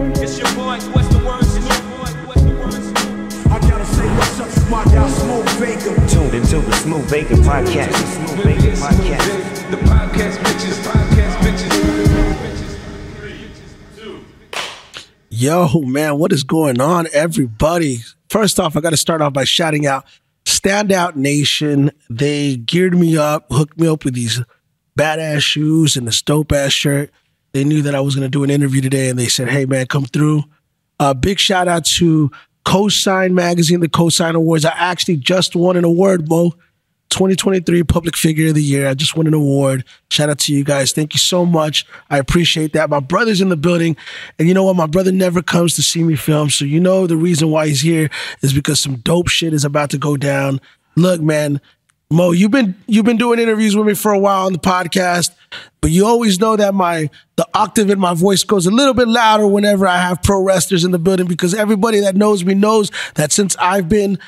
It's your boy, what's the words? It's your boy, what's the words? I gotta say what's up to y'all Smooth Vega. Tuned into the Smooth Vega Podcast. Smooth Vega Podcast. The podcast bitches, podcast bitches. Yo, man, what is going on, everybody? First off, I got to start off by shouting out Standout Nation. They geared me up, hooked me up with these badass shoes and this dope ass shirt. They knew that I was going to do an interview today and they said, hey, man, come through. Uh, big shout out to Cosign Magazine, the Cosign Awards. I actually just won an award, Mo. 2023 Public Figure of the Year. I just won an award. Shout out to you guys. Thank you so much. I appreciate that. My brother's in the building. And you know what? My brother never comes to see me film. So you know the reason why he's here is because some dope shit is about to go down. Look, man, Mo, you've been you've been doing interviews with me for a while on the podcast, but you always know that my the octave in my voice goes a little bit louder whenever I have pro wrestlers in the building because everybody that knows me knows that since I've been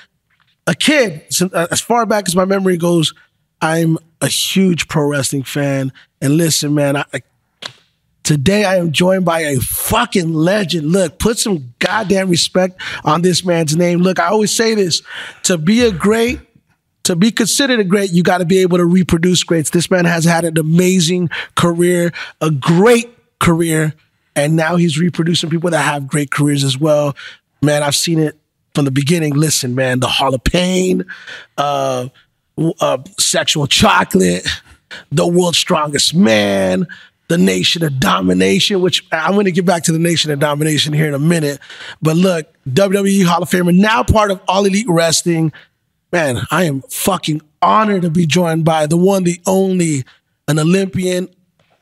a kid, since, uh, as far back as my memory goes, I'm a huge pro wrestling fan. And listen, man, I, I Today I am joined by a fucking legend. Look, put some goddamn respect on this man's name. Look, I always say this to be a great, to be considered a great, you got to be able to reproduce greats. This man has had an amazing career, a great career, and now he's reproducing people that have great careers as well. Man, I've seen it from the beginning. Listen, man, the Hall of Pain, uh, uh, Sexual Chocolate, The World's Strongest Man, The Nation of Domination, which I'm going to get back to the Nation of Domination here in a minute. But look, WWE Hall of Famer, now part of All Elite Wrestling. Man, I am fucking honored to be joined by the one, the only, an Olympian,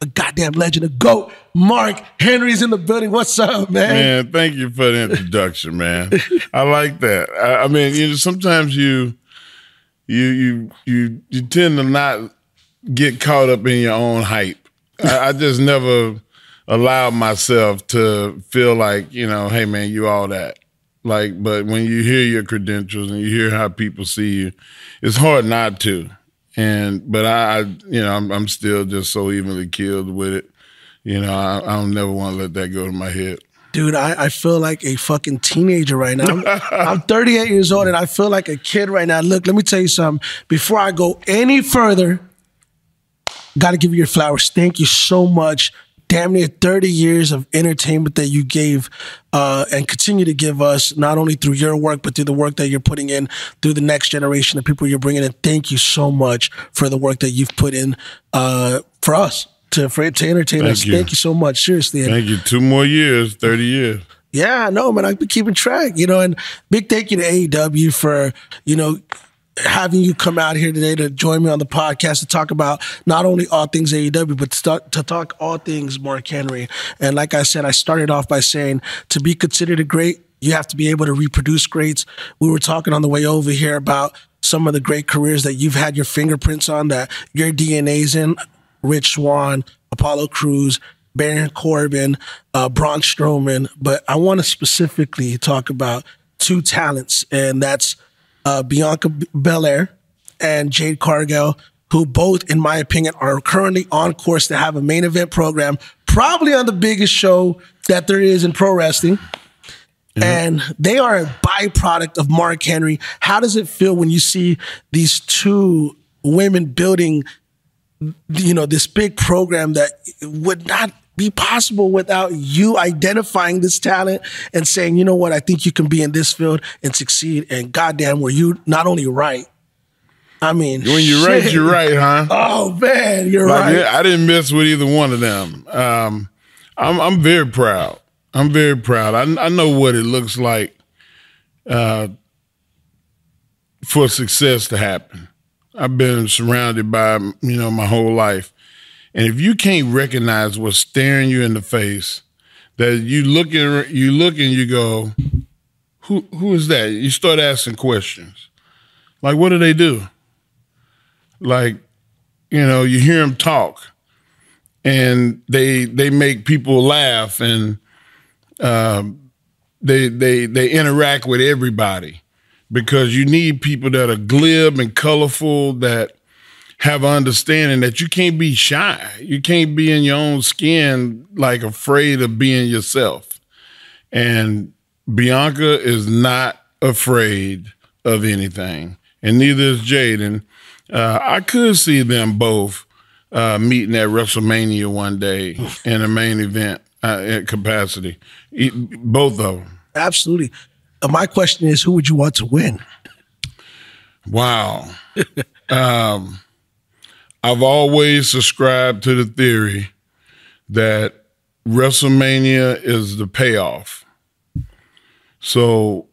a goddamn legend, a GOAT. Mark Henry's in the building. What's up, man? Man, thank you for the introduction, man. I like that. I, I mean, you know, sometimes you you you you you tend to not get caught up in your own hype. I, I just never allowed myself to feel like, you know, hey man, you all that. Like, but when you hear your credentials and you hear how people see you, it's hard not to. And but I, I you know, I'm, I'm still just so evenly killed with it. You know, I, I don't never want to let that go to my head. Dude, I, I feel like a fucking teenager right now. I'm, I'm 38 years old and I feel like a kid right now. Look, let me tell you something. Before I go any further, got to give you your flowers. Thank you so much. Damn near 30 years of entertainment that you gave uh, and continue to give us, not only through your work, but through the work that you're putting in through the next generation of people you're bringing in. Thank you so much for the work that you've put in uh, for us to for, to entertain Thank us. you. Thank you so much. Seriously. Thank you. Two more years, 30 years. yeah, no, man, I've been keeping track, you know, and big thank you to AEW for, you know, having you come out here today to join me on the podcast to talk about not only all things AEW, but to, talk all things Mark Henry. And like I said, I started off by saying to be considered a great, you have to be able to reproduce greats. We were talking on the way over here about some of the great careers that you've had your fingerprints on, that your DNA's in. Rich Swann, Apollo Crews, Baron Corbin, uh, Braun Strowman. But I want to specifically talk about two talents, and that's uh, Bianca Belair and Jade Cargill, who both, in my opinion, are currently on course to have a main event program, probably on the biggest show that there is in pro wrestling. And they are a byproduct of Mark Henry. How does it feel when you see these two women building you know this big program that would not be possible without you identifying this talent and saying you know what i think you can be in this field and succeed and goddamn were you not only right i mean When you're right, you're right, huh? oh man you're Like, right yeah, I didn't mess with either one of them. Um, I'm I'm very proud. I'm very proud. I I know what it looks like uh, for success to happen. I've been surrounded by you know my whole life, and if you can't recognize what's staring you in the face, that you look in, you look and you go, who who is that? You start asking questions, like what do they do? Like you know, you hear them talk, and they they make people laugh, and um, they they they interact with everybody because you need people that are glib and colorful that have an understanding that you can't be shy. You can't be in your own skin like afraid of being yourself. And Bianca is not afraid of anything, and neither is Jaden. Uh, I could see them both uh, meeting at WrestleMania one day in a main event uh, at capacity. Both of them. Absolutely. Uh, my question is, who would you want to win? Wow. um, I've always subscribed to the theory that WrestleMania is the payoff. So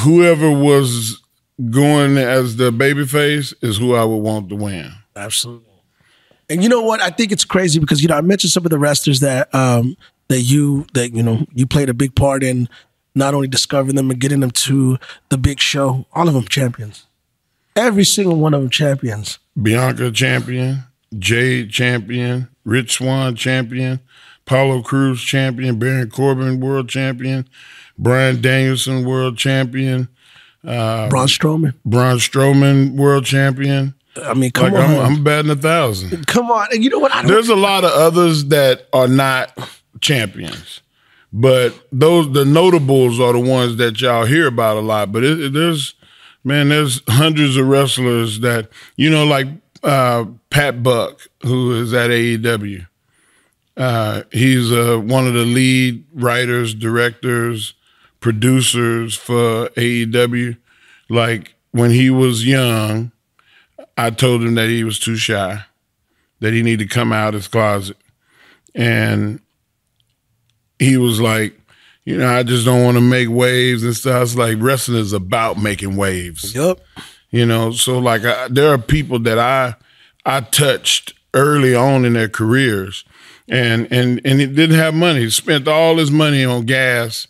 whoever was going as the babyface is who I would want to win. Absolutely. And you know what? I think it's crazy because you know I mentioned some of the wrestlers that um that you that you know you played a big part in not only discovering them and getting them to the big show. All of them champions. Every single one of them champions. Bianca champion, Jade champion, Rich Swann champion, Apollo Crews champion, Baron Corbin world champion, Bryan Danielson world champion, uh, Braun Strowman. Braun Strowman world champion. I mean, come Like on, I'm, I'm batting a thousand. come on. And you know what? I There's a lot of others that are not champions, but those the notables are the ones that y'all hear about a lot. But it, it- there's man, there's hundreds of wrestlers that you know, like uh, Pat Buck, who is at AEW. Uh, he's uh, one of the lead writers, directors, producers for AEW. Like when he was young, I told him that he was too shy, that he needed to come out of his closet. And he was like, you know, I just don't want to make waves and stuff. It's like wrestling is about making waves. Yup. you know so like I, there are people that i i touched early on in their careers and and and he didn't have money. He spent all his money on gas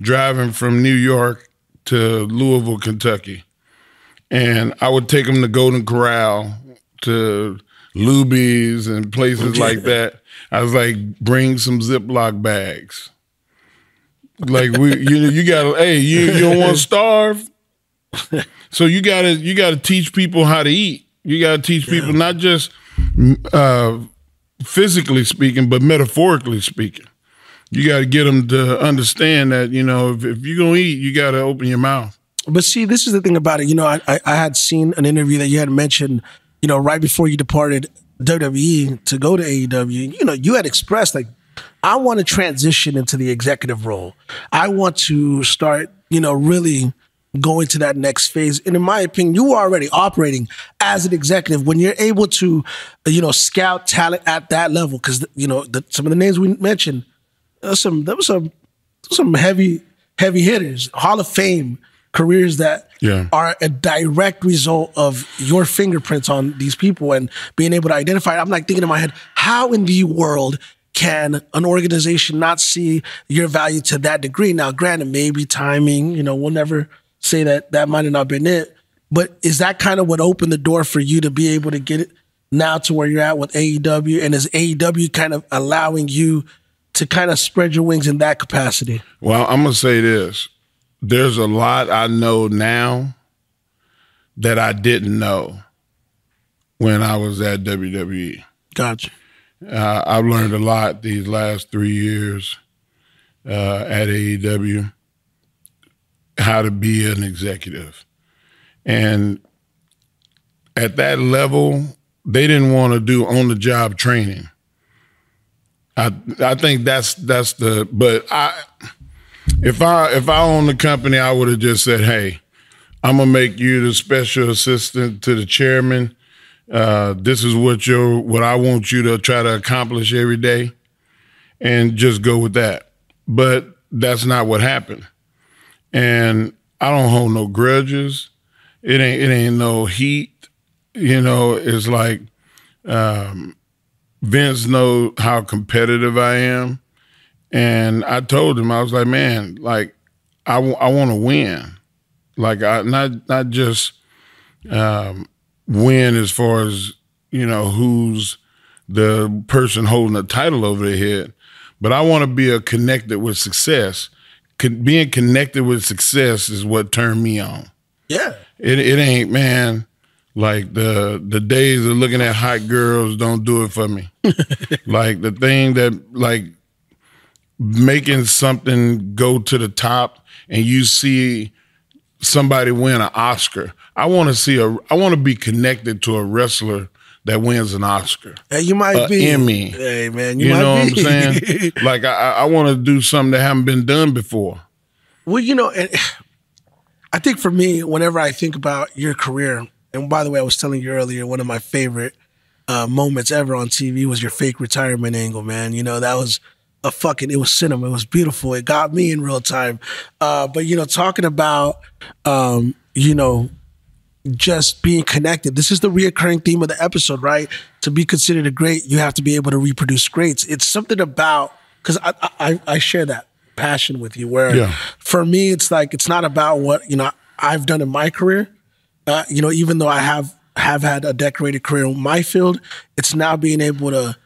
driving from new york to louisville kentucky. And i would take him to golden corral to luby's and places like that. I was like bring some ziploc bags like we you you gotta hey you, you don't want to starve so you gotta you gotta teach people how to eat. You gotta teach people not just uh, physically speaking, but metaphorically speaking. You gotta get them to understand that you know if, if you're gonna eat, you gotta open your mouth. But see, this is the thing about it. You know, I, I, I had seen an interview that you had mentioned, you know, right before you departed WWE to go to AEW. You know, you had expressed like, I want to transition into the executive role. I want to start, you know, really going to that next phase. And in my opinion, you are already operating as an executive when you're able to, you know, scout talent at that level. Because you know, the, some of the names we mentioned, some, there was some, some heavy, heavy hitters, Hall of Fame careers that Yeah. are a direct result of your fingerprints on these people and being able to identify. it. I'm like thinking in my head, how in the world can an organization not see your value to that degree? Now, granted, maybe timing, you know, we'll never say that that might have not been it. But is that kind of what opened the door for you to be able to get it now to where you're at with AEW? And is AEW kind of allowing you to kind of spread your wings in that capacity? Well, I'm gonna say this: there's a lot I know now that I didn't know when I was at WWE. Gotcha. Uh, I've learned a lot these last three years uh, at AEW how to be an executive. And at that level, they didn't want to do on the job training. I I think that's that's the but I if I if I owned the company, I would have just said, "Hey, I'm gonna make you the special assistant to the chairman. Uh, this is what your what I want you to try to accomplish every day, and just go with that." But that's not what happened, and I don't hold no grudges. It ain't it ain't no heat. You know, it's like um, Vince know how competitive I am. And I told him, I was like, man, like, I, want to win. Like, I not not just um, win as far as, you know, who's the person holding the title over their head, but I want to be a connected with success. Con- being connected with success is what turned me on. Yeah. It it ain't man. Like the the days of looking at hot girls don't do it for me. like the thing that like making something go to the top and you see somebody win an Oscar. I want to see a I want to be connected to a wrestler that wins an Oscar. Hey, you might be Emmy. Hey man, you, You know what. I'm saying? like I, I- I want to do something that haven't been done before. Well, you know, and I think for me, whenever I think about your career, and by the way, I was telling you earlier, one of my favorite uh, moments ever on TV was your fake retirement angle, man. You know, that was a fucking, it was cinema. It was beautiful. It got me in real time. Uh, but, you know, talking about, um, you know, just being connected. This is the reoccurring theme of the episode, right? To be considered a great, you have to be able to reproduce greats. It's something about because I, I I share that passion with you. Where Yeah. for me, it's like it's not about what you know I've done in my career. Uh, you know, even though I have have had a decorated career in my field, it's now being able to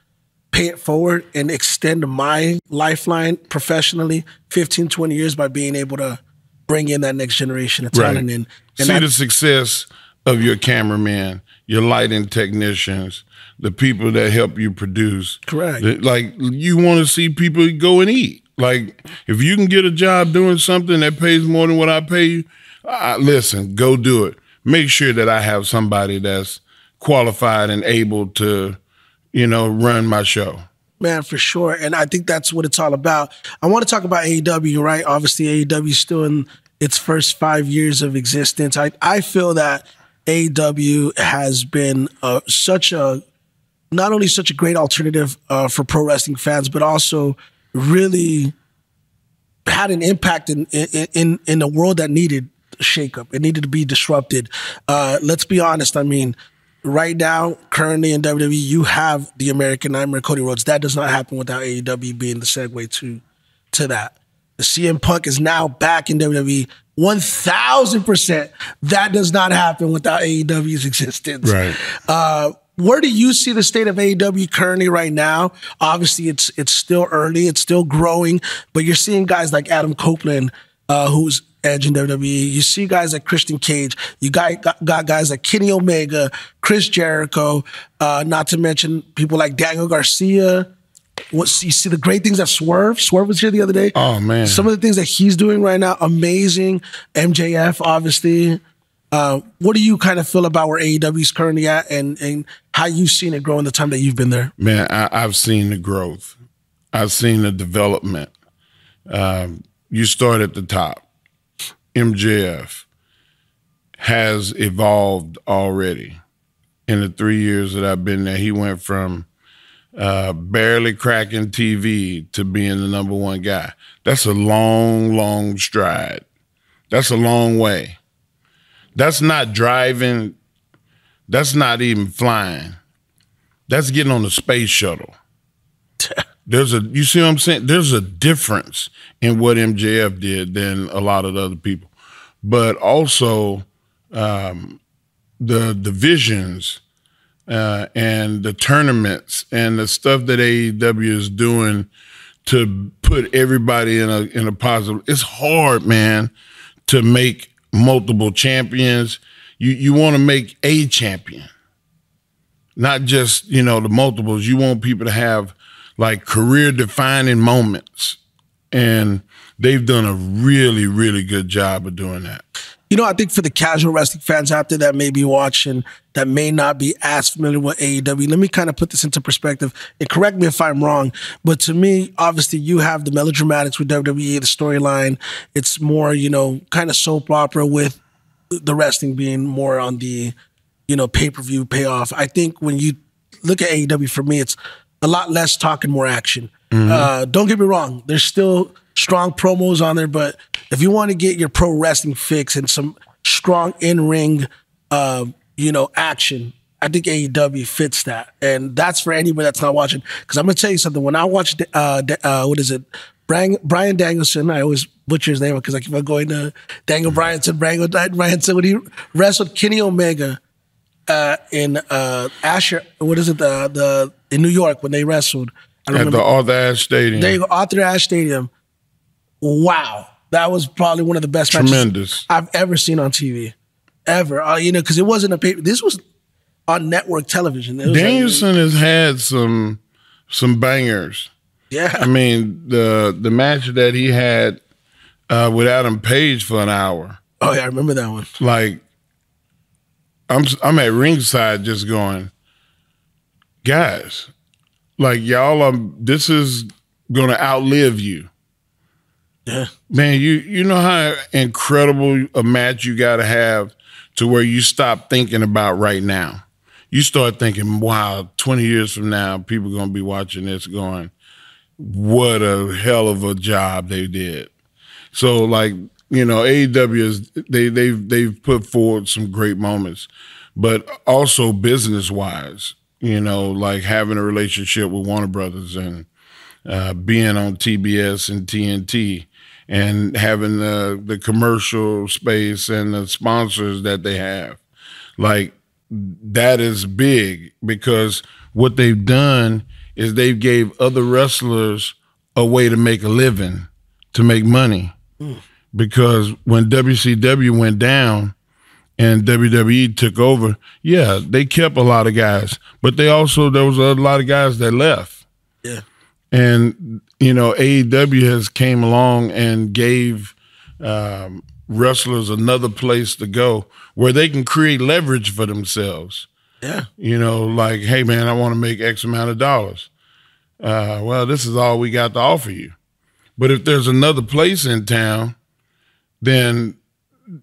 pay it forward and extend my lifeline professionally 15 20 years by being able to bring in that next generation of talent and, and See I- the success of your cameraman, your lighting technicians, the people that help you produce. Correct. Like you want to see people go and eat. Like if you can get a job doing something that pays more than what I pay you, uh, listen, go do it. Make sure that I have somebody that's qualified and able to, you know, run my show. Man, for sure. And I think that's what it's all about. I want to talk about AEW, right? Obviously, AEW is still in its first five years of existence. I, I feel that AEW has been uh, such a, not only such a great alternative uh, for pro wrestling fans, but also really had an impact in in in, a world that needed a shakeup. It needed to be disrupted. Uh, let's be honest. I mean, right now, currently in WWE, you have the American Nightmare, Cody Rhodes. That does not happen without AEW being the segue to to that. The CM Punk is now back in WWE. One thousand percent. That does not happen without AEW's existence. Right. Uh, where do you see the state of AEW currently right now? Obviously, it's it's still early, it's still growing, but you're seeing guys like Adam Copeland, uh, who's edge in WWE. You see guys like Christian Cage. You got, got, got guys like Kenny Omega, Chris Jericho, uh, not to mention people like Daniel Garcia. What you see the great things that Swerve. Swerve was here the other day. Oh, man. Some of the things that he's doing right now, amazing. MJF, obviously. Uh, what do you kind of feel about where AEW is currently at and, and how you've seen it grow in the time that you've been there? Man, I, I've seen the growth. I've seen the development. Um, you start at the top. MJF has evolved already. In the three years that I've been there, he went from uh, barely cracking TV to being the number one guy. That's a long, long stride. That's a long way. That's not driving. That's not even flying. That's getting on the space shuttle. There's a you see what I'm saying? There's a difference in what MJF did than a lot of the other people. But also um, the divisions uh, and the tournaments and the stuff that AEW is doing to put everybody in a in a positive. It's hard, man, to make multiple champions. You you want to make a champion not just you know the multiples you want people to have like career defining moments and they've done a really really good job of doing that You know, I think for the casual wrestling fans out there that may be watching that may not be as familiar with AEW, let me kind of put this into perspective and correct me if I'm wrong. But to me, obviously, you have the melodramatics with WWE, the storyline. It's more, you know, kind of soap opera with the wrestling being more on the, you know, pay per view payoff. I think when you look at AEW, for me, it's a lot less talk and more action. Uh, don't get me wrong, there's still strong promos on there, but if you want to get your pro wrestling fix and some strong in ring, uh, you know, action. I think AEW fits that, and that's for anybody that's not watching. Because I'm gonna tell you something. When I watched, uh, uh, what is it, Brian, Bryan Danielson? I always butcher his name because I keep on going to Daniel Bryanson. Brian Bryanson when he wrestled Kenny Omega uh, in uh, Asher. What is it? The the in New York when they wrestled. I at the Arthur Ashe Stadium. there you go, Arthur Ashe Stadium. Wow, that was probably one of the best matches Tremendous. I've ever seen on TV, ever. Uh, you know, because it wasn't a paper. This was on network television. Was like- Danielson has had some some bangers. Yeah. I mean, the the match that he had uh, with Adam Page for an hour, Oh yeah, I remember that one. like I'm I'm at ringside just going, guys, like y'all are this is gonna outlive you. Yeah. Man, you you know how incredible a match you got to have to where you stop thinking about right now. You start thinking, wow, 20 years from now, people going to be watching this going, what a hell of a job they did. So like, you know, AEW is they they've they've put forward some great moments, but also business wise, you know, like having a relationship with Warner Brothers and uh, being on TBS and TNT and having the the commercial space and the sponsors that they have. Like that is big because what they've done is they've gave other wrestlers a way to make a living, to make money. Because when WCW went down and WWE took over, yeah, they kept a lot of guys, but they also there was a lot of guys that left. Yeah. And you know, AEW has came along and gave um, wrestlers another place to go where they can create leverage for themselves. Yeah. You know, like, hey man, I want to make X amount of dollars. Uh, well, this is all we got to offer you. But if there's another place in town, then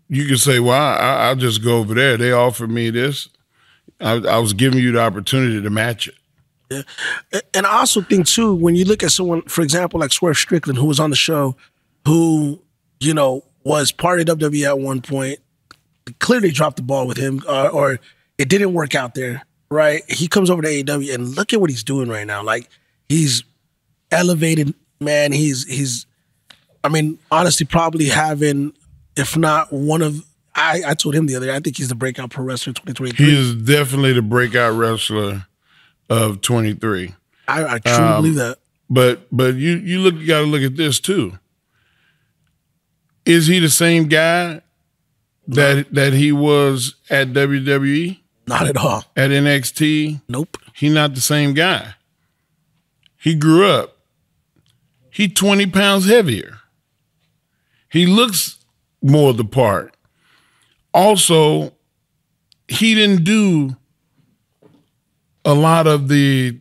you can say, well, I, I'll just go over there. They offered me this. I, I was giving you the opportunity to match it. Yeah. And I also think too, when you look at someone, for example, like Swerve Strickland, who was on the show, who you know was part of WWE at one point, clearly dropped the ball with him, uh, or it didn't work out there. Right? He comes over to AEW, and look at what he's doing right now. Like he's elevated, man. He's he's, I mean, honestly, probably having, if not one of. I, I told him the other day, I think he's the breakout pro wrestler 2023. He is definitely the breakout wrestler of 23. I, I truly believe um, that. But but you you look you got to look at this too. Is he the same guy that that he was at WWE Not at all. at NXT? Nope. He not the same guy. He grew up. He 20 pounds heavier. He looks more the part. Also, he didn't do a lot of the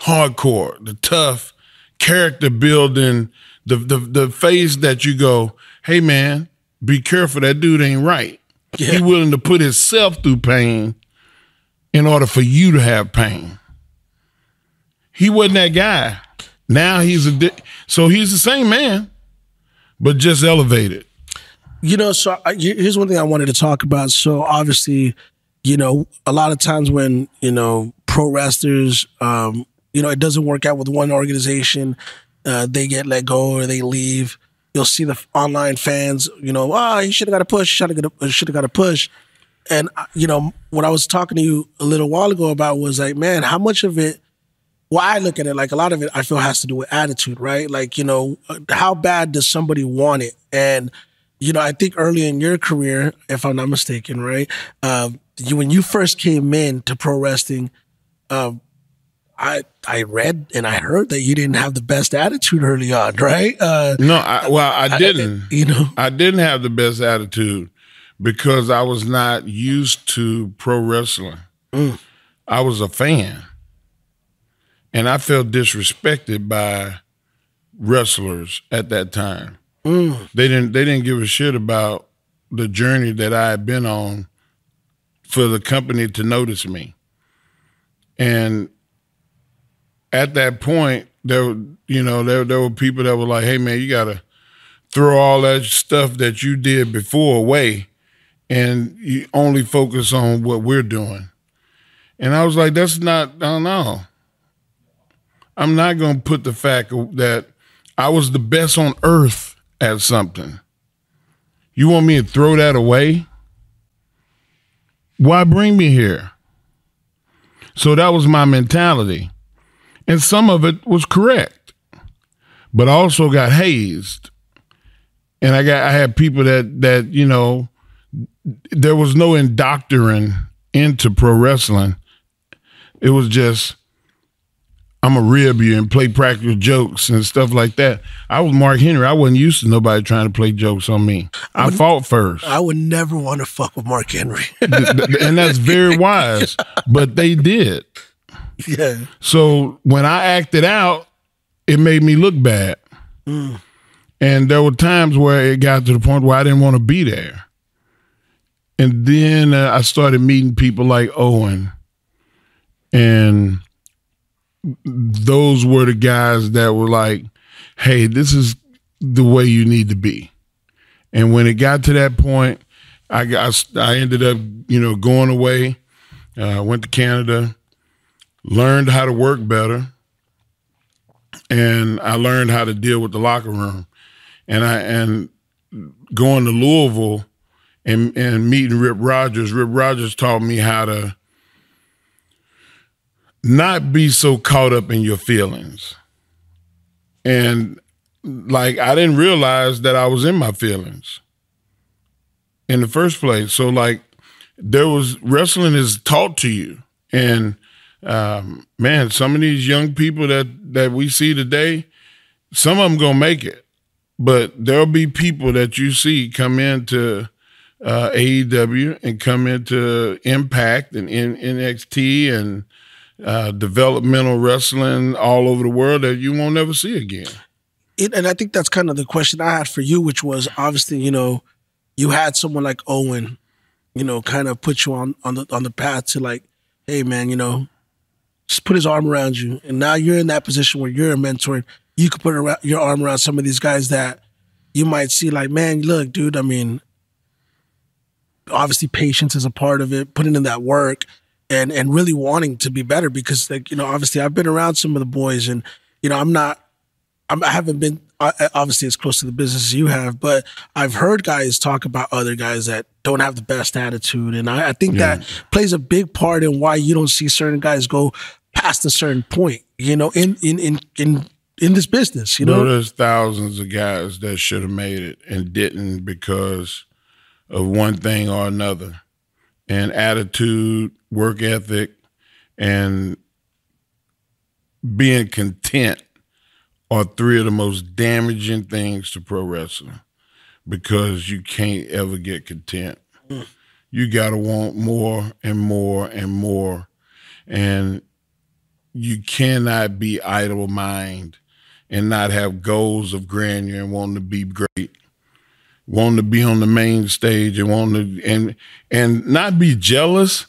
hardcore, the tough character building, the the the phase that you go, hey man, be careful, that dude ain't right. Yeah. He willing to put himself through pain in order for you to have pain. He wasn't that guy. Now he's a di- so he's the same man, but just elevated. You know, so I, here's one thing I wanted to talk about. So obviously, you know, a lot of times when you know pro wrestlers, um, you know, it doesn't work out with one organization, uh, they get let go or they leave. You'll see the online fans, you know, ah, he should have got a push, should have got a should have got a push. And uh, you know, what I was talking to you a little while ago about was like, man, how much of it well, I look at it like a lot of it, I feel has to do with attitude, right? Like, you know, uh, how bad does somebody want it? And, you know, I think early in your career, if I'm not mistaken, right? Um, you, when you first came in to pro wrestling, um, I I read and I heard that you didn't have the best attitude early on, right? Uh, No, I, well, I didn't. you know, I didn't have the best attitude because I was not used to pro wrestling. I was a fan. And I felt disrespected by wrestlers at that time. Mm. They didn't they didn't give a shit about the journey that I had been on for the company to notice me. And at that point, there were- you know, there there were people that were like, "Hey man, you got to throw all that stuff that you did before away and you only focus on what we're doing. And I was like, that's not, I don't know. I'm not going to put the fact that I was the best on earth at something. You want me to throw that away? Why bring me here? So that was my mentality. And some of it was correct. But I also got hazed and I got I had people that that you know there was no indoctrine into pro wrestling. It was just I'm a rib you and play practical jokes and stuff like that. I was Mark Henry. I wasn't used to nobody trying to play jokes on me. I fought first. I would never want to fuck with Mark Henry. And that's very wise. But they did. yeah. So when I acted out, it made me look bad. And there were times where it got to the point where I didn't want to be there. And then uh, I started meeting people like Owen. And those were the guys that were like, hey, this is the way you need to be. And when it got to that point, I got I ended up, you know, going away. Uh, went to Canada, learned how to work better, and I learned how to deal with the locker room. And I and going to Louisville and and meeting Rip Rogers. Rip Rogers taught me how to not be so caught up in your feelings. And like I didn't realize that I was in my feelings in the first place. So like there was wrestling is taught to you. And um, man, some of these young people that that we see today, some of them gonna make it, but there'll be people that you see come into uh, AEW and come into Impact and in, NXT and uh, developmental wrestling all over the world that you won't ever see again. it, and I think that's kind of the question I had for you, which was obviously, you know, you had someone like Owen, you know, kind of put you on on the on the path to like, hey man, you know, just put his arm around you, and now you're in that position where you're a mentor. You could put around, your arm around some of these guys that you might see like, man, look, dude. I mean, obviously, patience is a part of it. Putting in that work. And, and really wanting to be better because like you know obviously I've been around some of the boys and you know I'm not I'm, I haven't been uh, obviously as close to the business as you have, but I've heard guys talk about other guys that don't have the best attitude, and I, I think that plays a big part in why you don't see certain guys go past a certain point. You know, in in in in in this business, you know, know. there's thousands of guys that should have made it and didn't because of one thing or another. And attitude, work ethic, and being content are three of the most damaging things to pro wrestling because you can't ever get content. Mm. You got to want more and more and more. And you cannot be idle mind and not have goals of grandeur and wanting to be great, wanting to be on the main stage and wanting to and and not be jealous,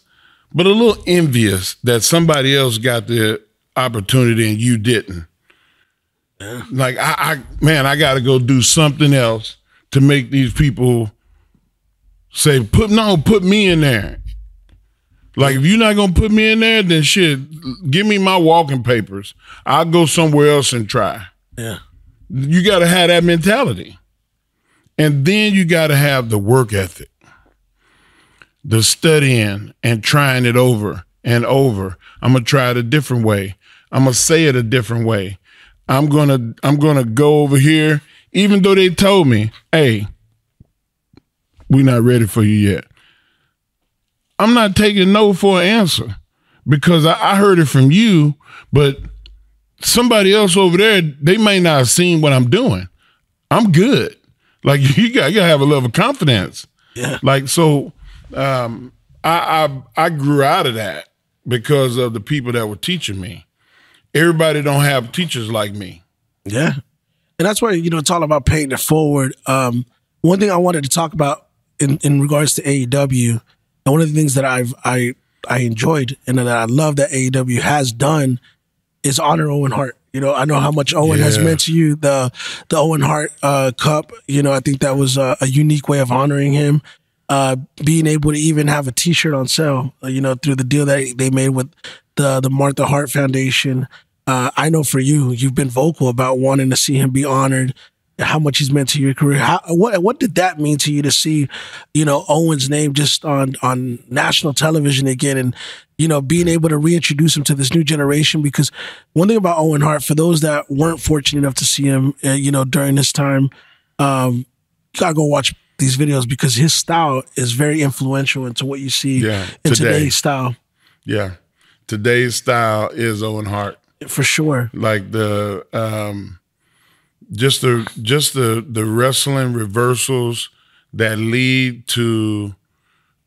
but a little envious that somebody else got the opportunity and you didn't. Like I, I man, I got to go do something else to make these people say, "Put no, put me in there." Like if you're not gonna put me in there, then shit, give me my walking papers. I'll go somewhere else and try. Yeah, You got to have that mentality, and then you got to have the work ethic, the studying and trying it over and over. I'm gonna try it a different way. I'm gonna say it a different way. I'm gonna I'm gonna go over here, even though they told me, "Hey, we're not ready for you yet." I'm not taking no for an answer because I, I heard it from you, but somebody else over there, they may not have seen what I'm doing. I'm good. Like you got you gotta have a level of confidence. Yeah. Like so um I I I grew out of that because of the people that were teaching me. Everybody don't have teachers like me. yeah, and that's why you know it's all about paying it forward. Um, one thing I wanted to talk about in in regards to AEW, and one of the things that I've I I enjoyed and that I love that AEW has done is honor Owen Hart. You know, I know how much Owen has meant to you. The the Owen Hart uh, Cup. You know, I think that was a, a unique way of honoring him. Uh, being able to even have a T-shirt on sale. uh, You know, through the deal that they made with the the Martha Hart Foundation. Uh, I know for you, you've been vocal about wanting to see him be honored. How much he's meant to your career? How, what what did that mean to you to see, you know, Owen's name just on on national television again, and you know, being able to reintroduce him to this new generation? Because one thing about Owen Hart, for those that weren't fortunate enough to see him, uh, you know, during this time, um, gotta go watch these videos because his style is very influential into what you see Yeah, in today. today's style. Yeah. Today's style is Owen Hart. for sure. like the um just the just the the wrestling reversals that lead to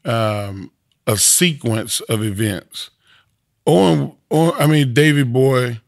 um a sequence of events Owen, Owen I mean Davy Boy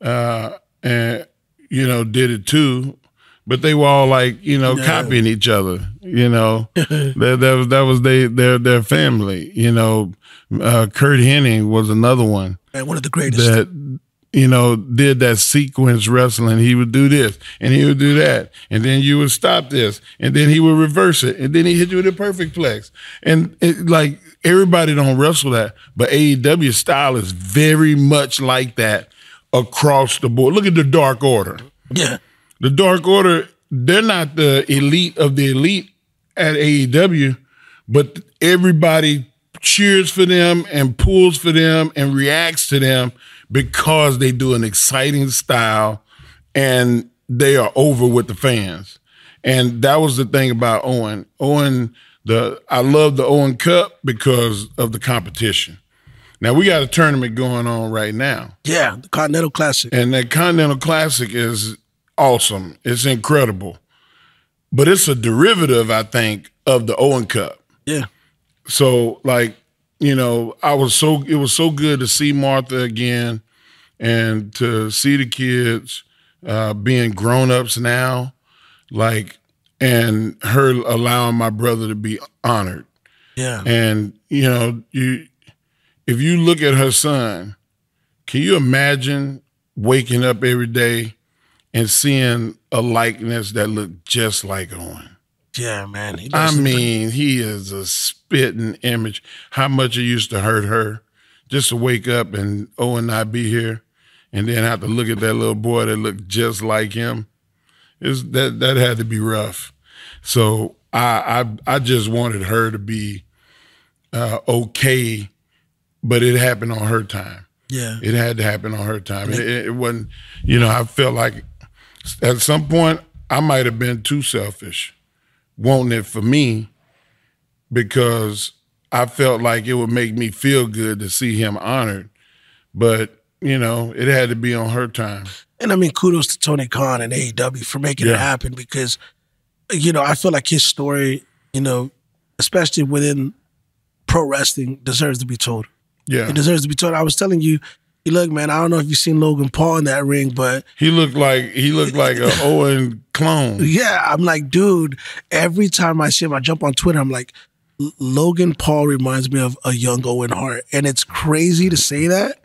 uh and you know did it too but they were all like you know copying each other you know? That, that was that was they their their family you know? Uh Curt Hennig was another one. And one of the greatest. that you know did that sequence wrestling. He would do this and he would do that and then you would stop this and then he would reverse it and then he hit you with a Perfect-Plex. And it, like everybody don't wrestle that but AEW style is very much like that across the board. Look at the dark order. Yeah. The Dark Order, they're not the elite of the elite at AEW, but everybody cheers for them and pulls for them and reacts to them because they do an exciting style and they are over with the fans. And that was the thing about Owen. Owen, the I love the Owen Cup because of the competition. Now we got a tournament going on right now. Yeah. The Continental Classic. And that Continental Classic is awesome. It's incredible. But it's a derivative, I think, of the Owen Cup. Yeah. So, like, you know, I was so it was so good to see Martha again and to see the kids uh, being grown ups now, like, and her allowing my brother to be honored. Yeah. And you know, you if you look at her son, can you imagine waking up every day and seeing a likeness that looked just like Owen? Yeah, man. He I mean, he is a spitting image. How much it used to hurt her just to wake up and Owen not be here, and then have to look at that little boy that looked just like him. Is that that had to be rough. So I I I just wanted her to be uh, okay, but it happened on her time. Yeah. It had to happen on her time. It, it wasn't, you know, I felt like at some point I might have been too selfish, wanting it for me because I felt like it would make me feel good to see him honored. But, you know, it had to be on her time. And I mean, kudos to Tony Khan and AEW for making Yeah. it happen because, you know, I feel like his story, you know, especially within pro wrestling, deserves to be told. Yeah. It deserves to be told. I was telling you, you look, man, I don't know if you've seen Logan Paul in that ring, but He looked like he looked like a Owen clone. yeah, I'm like, dude, every time I see him, I jump on Twitter, I'm like, Logan Paul reminds me of a young Owen Hart. And it's crazy to say that,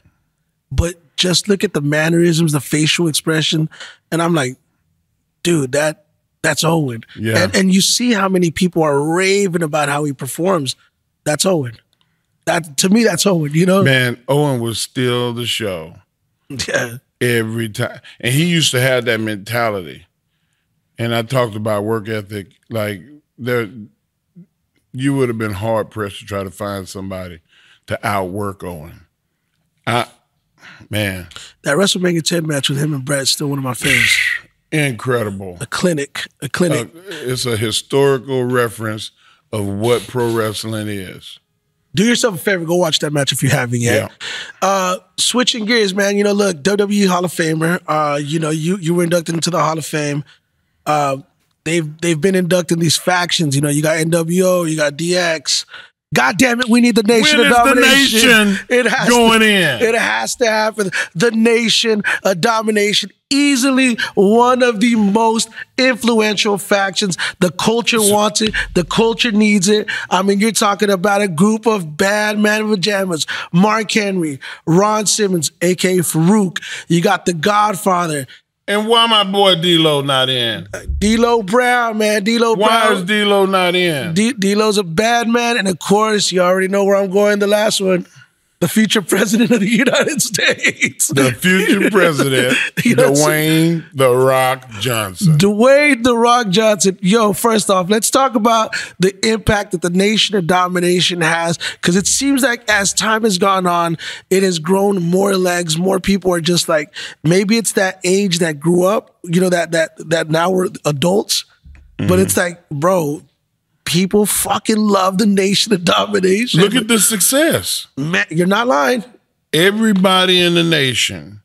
but just look at the mannerisms, the facial expression, and I'm like, dude, that that's Owen. Yeah. And, and you see how many people are raving about how he performs. That's Owen. That to me, that's Owen. You know? Man, Owen was still the show. Yeah. every time. And he used to have that mentality. And I talked about work ethic. Like there, you would have been hard pressed to try to find somebody to outwork Owen. I, man, That WrestleMania 10 match with him and Brad is still one of my favorites. incredible. A clinic. A clinic. Uh, it's a historical reference of what pro wrestling is. Do yourself a favor, go watch that match if you haven't yet. Uh, switching gears, man. You know, look, WWE Hall of Famer. Uh, you know, you you were inducted into the Hall of Fame. Uh, they've they've been inducting these factions. You know, you got NWO, you got DX. God damn it, we need the nation When of is the domination. nation it has going to, in? It has to happen. The nation of domination, easily one of the most influential factions. The culture wants it. The culture needs it. I mean, you're talking about a group of bad man in pajamas. Mark Henry, Ron Simmons, aka Faarooq. You got the Godfather, And why my boy D'Lo not in? D'Lo Brown, man. D'Lo Why Brown. is D'Lo not in? D- D'Lo's a bad man, and of course, you already know where I'm going. The last one, the future president of the United States, the future president, You know Dwayne The Rock Johnson. Dwayne The Rock Johnson. Yo, first off, let's talk about the impact that the Nation of Domination has, because it seems like as time has gone on, it has grown more legs. More people are just like, maybe it's that age that grew up, you know, that that that now we're adults, but mm-hmm. it's like, bro. People fucking love the Nation of Domination. Look at the success. Man, you're not lying. Everybody in the nation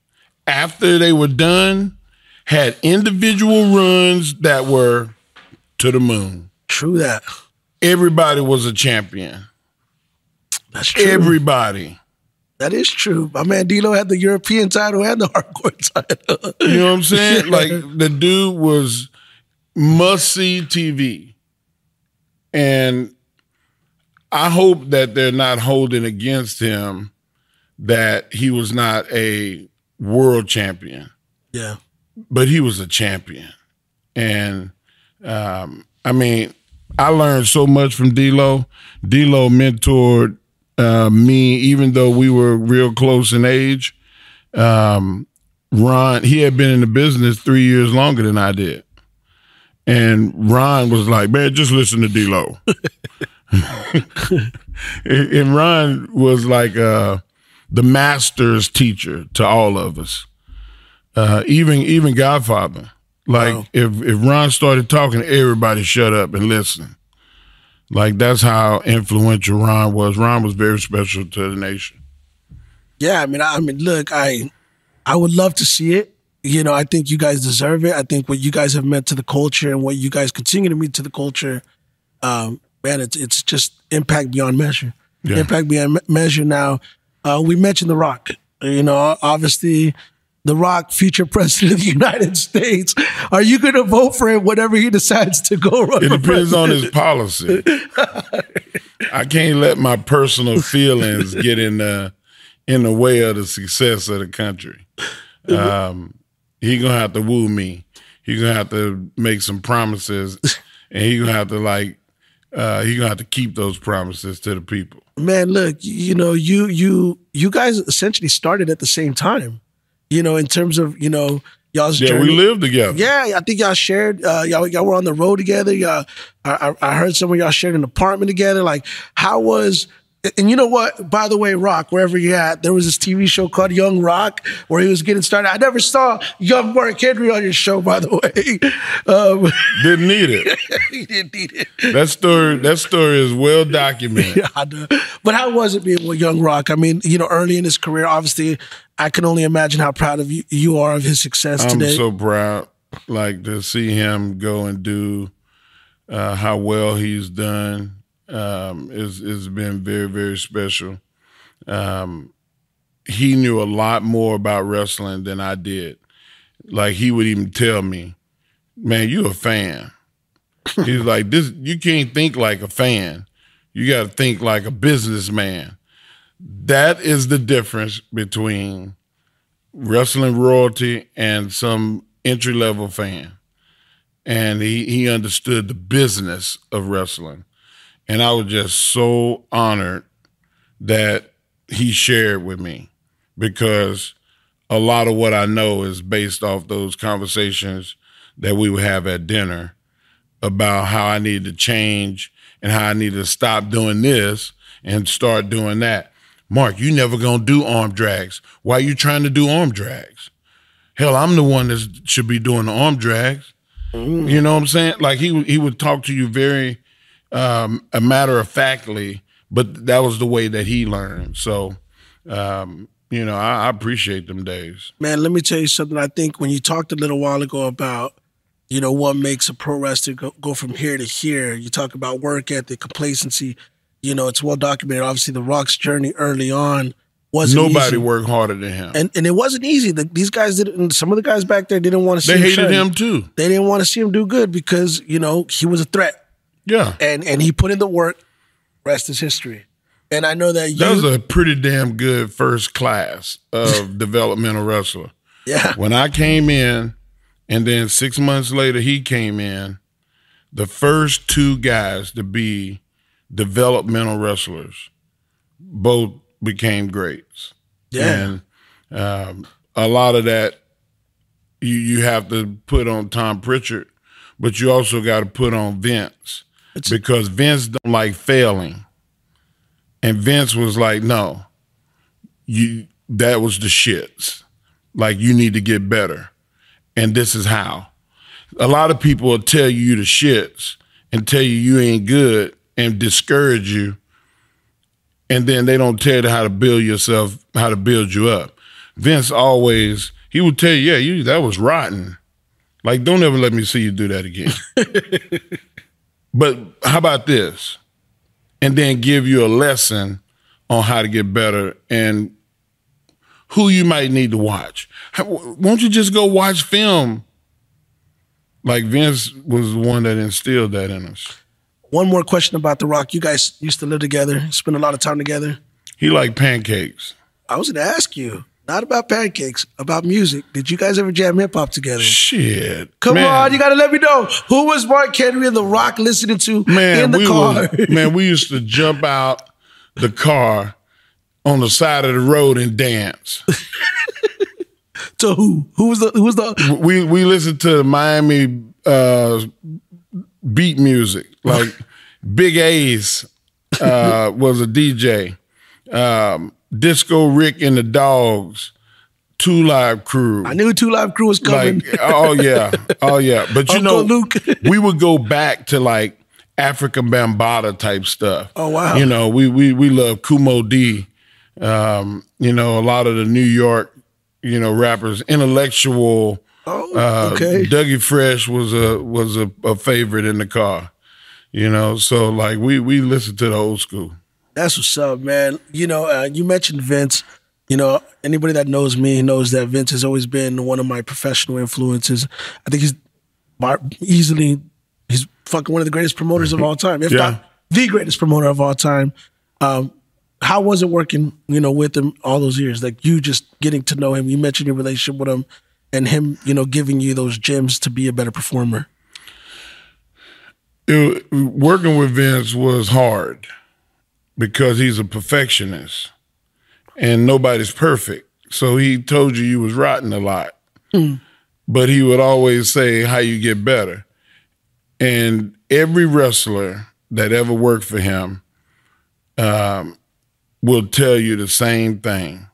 after they were done, had individual runs that were to the moon. True that. Everybody was a champion. That's true. Everybody. that is true. My man D'Lo had the European title and the hardcore title. You know what I'm saying? Like the dude was must see TV. And I hope that they're not holding against him that he was not a world champion, yeah. but he was a champion. And um, I mean, I learned so much from D'Lo. D'Lo mentored uh, me, even though we were real close in age. Um, Ron, he had been in the business three years longer than I did. And Ron was like, man, just listen to D'Lo. and Ron was like uh, the master's teacher to all of us. Uh, even even Godfather. Like Wow. if if Ron started talking, everybody shut up and listen. Like that's how influential Ron was. Ron was very special to the nation. Yeah, I mean, I, I mean, look, I, I would love to see it. You know, I think you guys deserve it. I think what you guys have meant to the culture and what you guys continue to mean to the culture, um, man, it's it's just impact beyond measure. Yeah. Impact beyond me- measure. Now, uh, we mentioned The Rock. You know, obviously, The Rock, future president of the United States. Are you going to vote for him whenever he decides to go run It depends on his policy. I can't let my personal feelings get in the in the way of the success of the country. Um, he gonna have to woo me. He gonna have to make some promises, and he gonna have to like uh, he gonna have to keep those promises to the people. man look you know you you you guys essentially started at the same time you know in terms of you know y'all's Yeah, journey we live together. yeah i think y'all shared uh y'all, y'all were on the road together y'all I, I I heard some of y'all shared an apartment together like how was and you know what? By the way, Rock, wherever you're at, there was this TV show called Young Rock where he was getting started. I never saw Young Mark Henry on your show, by the way. Um, Didn't need it. he didn't need it. That story that story is well documented. Yeah. But how was it being with Young Rock? I mean, you know, early in his career, obviously, I can only imagine how proud of you you are of his success I'm today. so proud, like to see him go and do uh, how well he's done. Um, is has been very very special. Um, he knew a lot more about wrestling than I did. Like he would even tell me, "Man, you a fan." He's like, "This you can't think like a fan. You got to think like a businessman." That is the difference between wrestling royalty and some entry level fan. And he, he understood the business of wrestling. And I was just so honored that he shared with me because a lot of what I know is based off those conversations that we would have at dinner about how I needed to change and how I needed to stop doing this and start doing that. Mark, you never gonna do arm drags. Why are you trying to do arm drags? Hell, I'm the one that should be doing the arm drags. You know what I'm saying? Like he he would talk to you very um, a matter of factly, but that was the way that he learned. So, um, you know, I, I appreciate them days. Man, let me tell you something. I think when you talked a little while ago about, you know, what makes a pro wrestler go, go from here to here, you talk about work ethic, complacency. You know, it's well documented. Obviously, The Rock's journey early on wasn't Nobody easy. worked harder than him. And, and it wasn't easy. The, these guys didn't. Some of the guys back there didn't want to see they him. hated him too. They didn't want to see him do good because you know he was a threat. Yeah, and and he put in the work. Rest is history. And I know that you, that was a pretty damn good first class of developmental wrestler. yeah, When I came in, and then six months later he came in, the first two guys to be developmental wrestlers both became greats. yeah, And um, a lot of that you you have to put on Tom Prichard, but you also got to put on Vince because Vince don't like failing, and Vince was like, "No, you that was the shits. Like you need to get better, and this is how." A lot of people will tell you the shits and tell you you ain't good and discourage you and then they don't tell you how to build yourself, how to build you up. Vince always he would tell you, yeah, you that was rotten. Like, don't ever let me see you do that again. but how about this? And then give you a lesson on how to get better and who you might need to watch. How- Won't you just go watch film? Like Vince was the one that instilled that in us. One more question about The Rock. You guys used to live together, spend a lot of time together. He liked pancakes. I was going to ask you, not about pancakes, about music. Did you guys ever jam hip hop together? Shit. Come Man. on, you got to let me know. Who was Mark Henry and The Rock listening to man, in the we car? Was, man, we used to jump out the car on the side of the road and dance. to who? Who was the? Who was the? we we listened to Miami uh, beat music. Like Big A's uh, was a DJ. Um, Disco Rick and the Dogs, Two Live Crew. I knew Two Live Crew was coming. Like, oh yeah, oh yeah. But you Uncle know, Luke. we would go back to like Afrika Bambaataa type stuff. Oh, wow. You know, we we we love Kool Moe Dee. Um, you know, a lot of the New York, you know, rappers, intellectual. oh, Uh, okay. Dougie Fresh was a was a, a favorite in the car. You know, so like we we listened to the old school. That's what's up, man. You know, uh, you mentioned Vince. You know, anybody that knows me knows that Vince has always been one of my professional influences. I think he's bar- easily he's fucking one of the greatest promoters of all time, if Yeah. not the greatest promoter of all time. Um, how was it working, you know, with him all those years? Like you just getting to know him. You mentioned your relationship with him, and him, you know, giving you those gems to be a better performer. it, working with Vince was hard because he's a perfectionist and nobody's perfect. So he told you you was rotten a lot. But he would always say how you get better. And every wrestler that ever worked for him um, will tell you the same thing.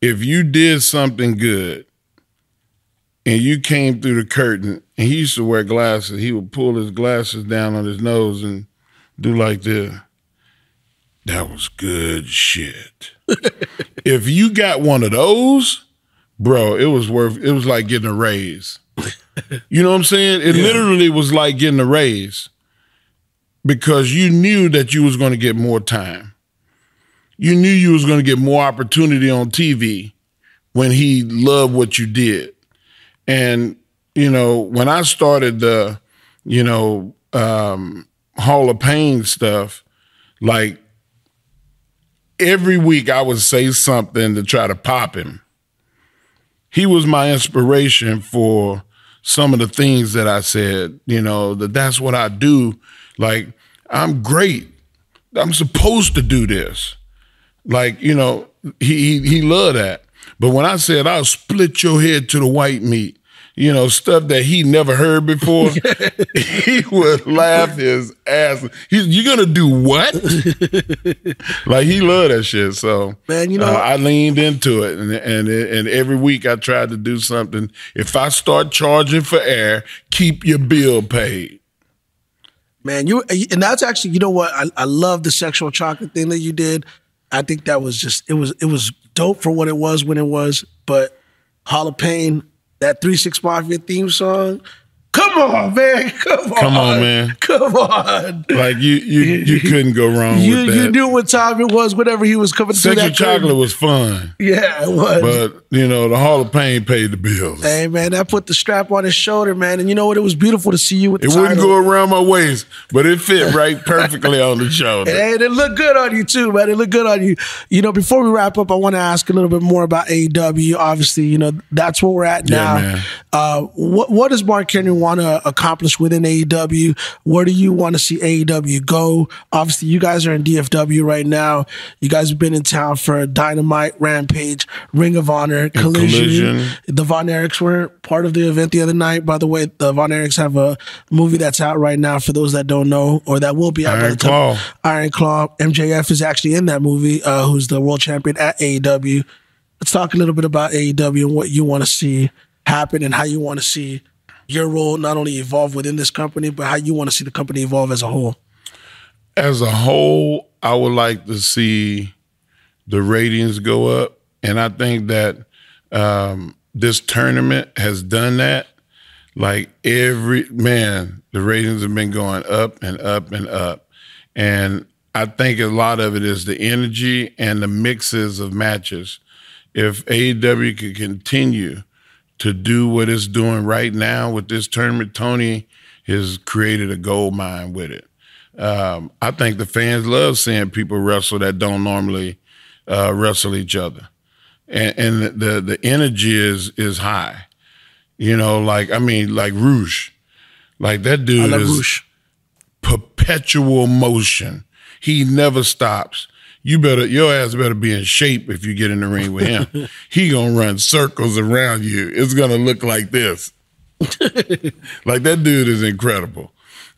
If you did something good and you came through the curtain and he used to wear glasses, he would pull his glasses down on his nose and do like this. That was good shit. if you got one of those, bro, it was worth it was like getting a raise. You know what I'm saying? It literally was like getting a raise because you knew that you was going to get more time. You knew you was going to get more opportunity on TV when he loved what you did. And you know, when I started the, you know, um, Hall of Pain stuff, like every week I would say something to try to pop him. He was my inspiration for some of the things that I said, you know, that that's what I do. Like, I'm great. I'm supposed to do this. Like, you know, he he, he loved that. But when I said I'll split your head to the white meat, you know, stuff that he never heard before, he would laugh his ass. He, you gonna do what? like he loved that shit. So Man, you know- uh, I leaned into it, and and and every week I tried to do something. If I start charging for air, keep your bill paid. Man, you and that's actually you know what I, I love the sexual chocolate thing that you did. I think that was just it was it was dope for what it was when it was. But Hall of Pain, that Three Six Mafia theme song. Come on, man. Come on. Come on, man. Come on. Like you you you couldn't go wrong You with that. you knew what time it was whenever he was coming through Sexual that curtain. chocolate was fun, Yeah, it was. but you know the Hall of Pain paid the bills. hey man, that put the strap on his shoulder, man. And you know what? It was beautiful to see you with the It wouldn't go around my waist, but it fit right perfectly on the shoulder. And it looked good on you too, man. It looked good on you. You know, before we wrap up, I want to ask a little bit more about AEW. Obviously, you know that's where we're at Yeah, now. Uh, what what does Mark Henry want to accomplish within AEW? Where do you want to see AEW go? Obviously, you guys are in DFW right now. You guys have been in town for Dynamite, Rampage, Ring of Honor, Collision. Collision. The Von Erichs were part of the event the other night. By the way, the Von Erichs have a movie that's out right now for those that don't know, or that will be out by Iron the time- Claw. Iron Claw. MJF is actually in that movie, uh, who's the world champion at AEW. Let's talk a little bit about AEW and what you want to see happen and how you want to see your role not only evolve within this company, but how you want to see the company evolve as a whole. As a whole, I would like to see the ratings go up, and I think that um, this tournament has done that. Like every man, the ratings have been going up and up and up. And I think a lot of it is the energy and the mixes of matches. If AEW could continue to do what it's doing right now with this tournament, Tony has created a gold mine with it. Um, I think the fans love seeing people wrestle that don't normally uh, wrestle each other, and, and the the energy is is high. You know, like I mean, like Rush, like that dude is Rush. perpetual motion. He never stops. You better your ass better be in shape if you get in the ring with him. he gonna run circles around you. It's gonna look like this. like that dude is incredible.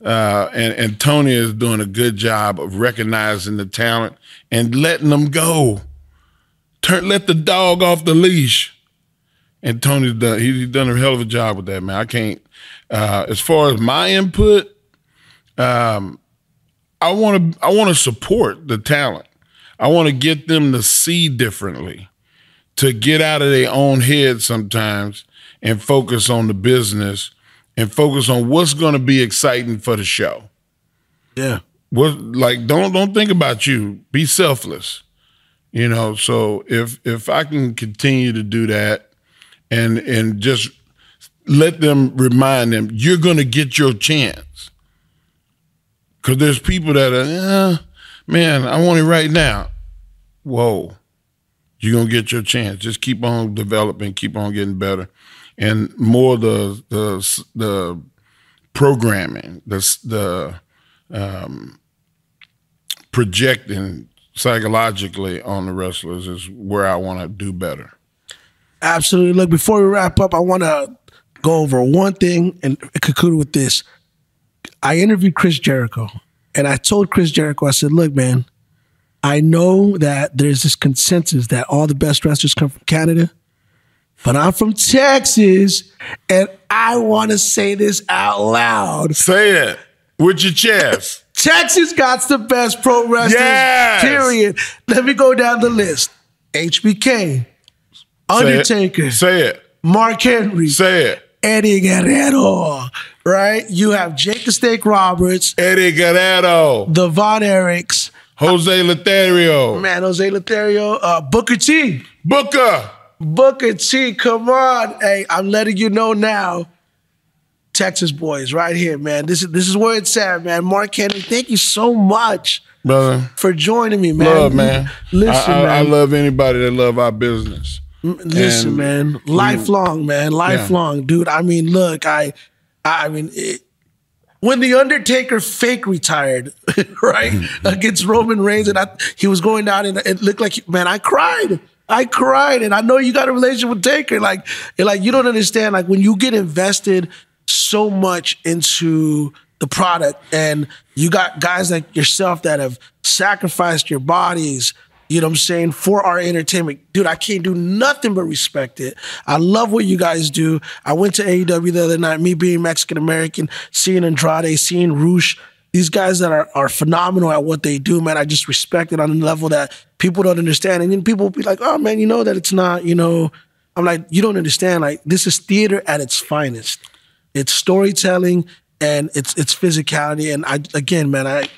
Uh, and, and Tony is doing a good job of recognizing the talent and letting them go. Turn let the dog off the leash. And Tony's done he, he's done a hell of a job with that, man. I can't uh, as far as my input, um, I want to I want to support the talent. I want to get them to see differently, to get out of their own head sometimes and focus on the business and focus on what's going to be exciting for the show. Yeah. What like don't don't think about you. Be selfless. You know, so if if I can continue to do that and and just let them remind them you're going to get your chance. Cuz there's people that are, eh, man, I want it right now. Whoa. You're going to get your chance. Just keep on developing, keep on getting better. And more the the the programming, the the um, projecting psychologically on the wrestlers is where I want to do better. Absolutely. Look, before we wrap up, I want to go over one thing and conclude with this. I interviewed Chris Jericho, and I told Chris Jericho, I said, look, man, I know that there's this consensus that all the best wrestlers come from Canada, but I'm from Texas, and I want to say this out loud. Say it with your chest. Texas got the best pro wrestlers, Yes! period. Let me go down the list. HBK, Say it. Undertaker, Say it. Mark Henry, Say it. Eddie Guerrero, right? You have Jake the Snake Roberts, Eddie Guerrero, the Von Erichs, Jose Lothario, man, Jose Lothario, uh, Booker T. Booker. Booker T, come on. Hey, I'm letting you know now. Texas boys, right here, man. This is this is where it's at, man. Mark Henry, thank you so much Brother, for joining me, man. love, man. Listen, I, I, man. I love anybody that love our business. Listen, And man, lifelong, man, lifelong, dude. I mean, look, I, I mean, it, when the Undertaker fake retired, right mm-hmm. against Roman Reigns, and I, he was going down, and it looked like, man, I cried. I cried, and I know you got a relationship with Taker. Like, like you don't understand. Like when you get invested so much into the product, and you got guys like yourself that have sacrificed your bodies, you know what I'm saying, for our entertainment. Dude, I can't do nothing but respect it. I love what you guys do. I went to AEW the other night, me being Mexican American, seeing Andrade, seeing Rush, these guys that are, are phenomenal at what they do, man. I just respect it on a level that people don't understand. And then people will be like, oh man, you know that it's not, you know. I'm like, you don't understand. Like, this is theater at its finest. It's storytelling and it's it's physicality. And I again, man, I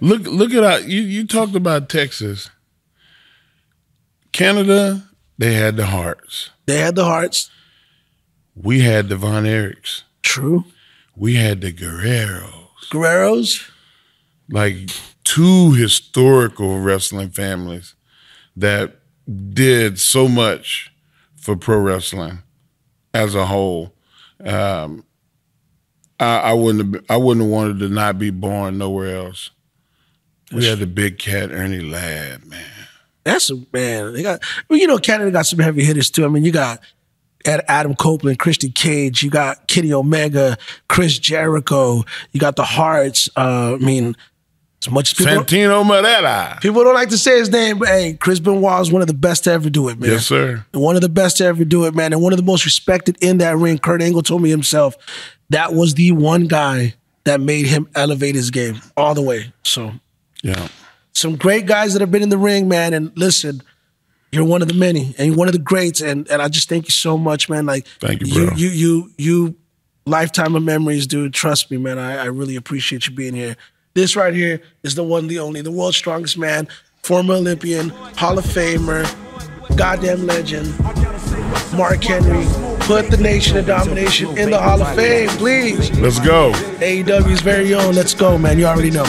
Look, look at you, you talked about Texas. Canada, they had the Hearts. they had the hearts. We had the Von Erichs. True. We had the Guerreros. Guerreros. like two historical wrestling families that did so much for pro wrestling as a whole. Um, I, I wouldn't have, I wouldn't have wanted to not be born nowhere else. We had the big cat Ernie Ladd, man. That's a man. They got well, you know, Canada got some heavy hitters too. I mean, you got Adam Copeland, Christian Cage, you got Kenny Omega, Chris Jericho, you got the Hearts. Uh, I mean, as much as people Santino Marella. people don't like to say his name, but hey, Chris Benoit is one of the best to ever do it, man. Yes, sir. One of the best to ever do it, man. And one of the most respected in that ring. Kurt Angle told me himself that was the one guy that made him elevate his game all the way. So Yeah. Some great guys that have been in the ring, man. And listen, you're one of the many and you're one of the greats. And and I just thank you so much, man. Like Thank you, you bro. you you you lifetime of memories, dude. Trust me, man. I, I really appreciate you being here. This right here is the one, the only, the world's strongest man, former Olympian, Hall of Famer, goddamn legend, Mark Henry. Put the nation of domination in the Hall of Fame, please. Let's go. AEW's very own. Let's go, man. You already know.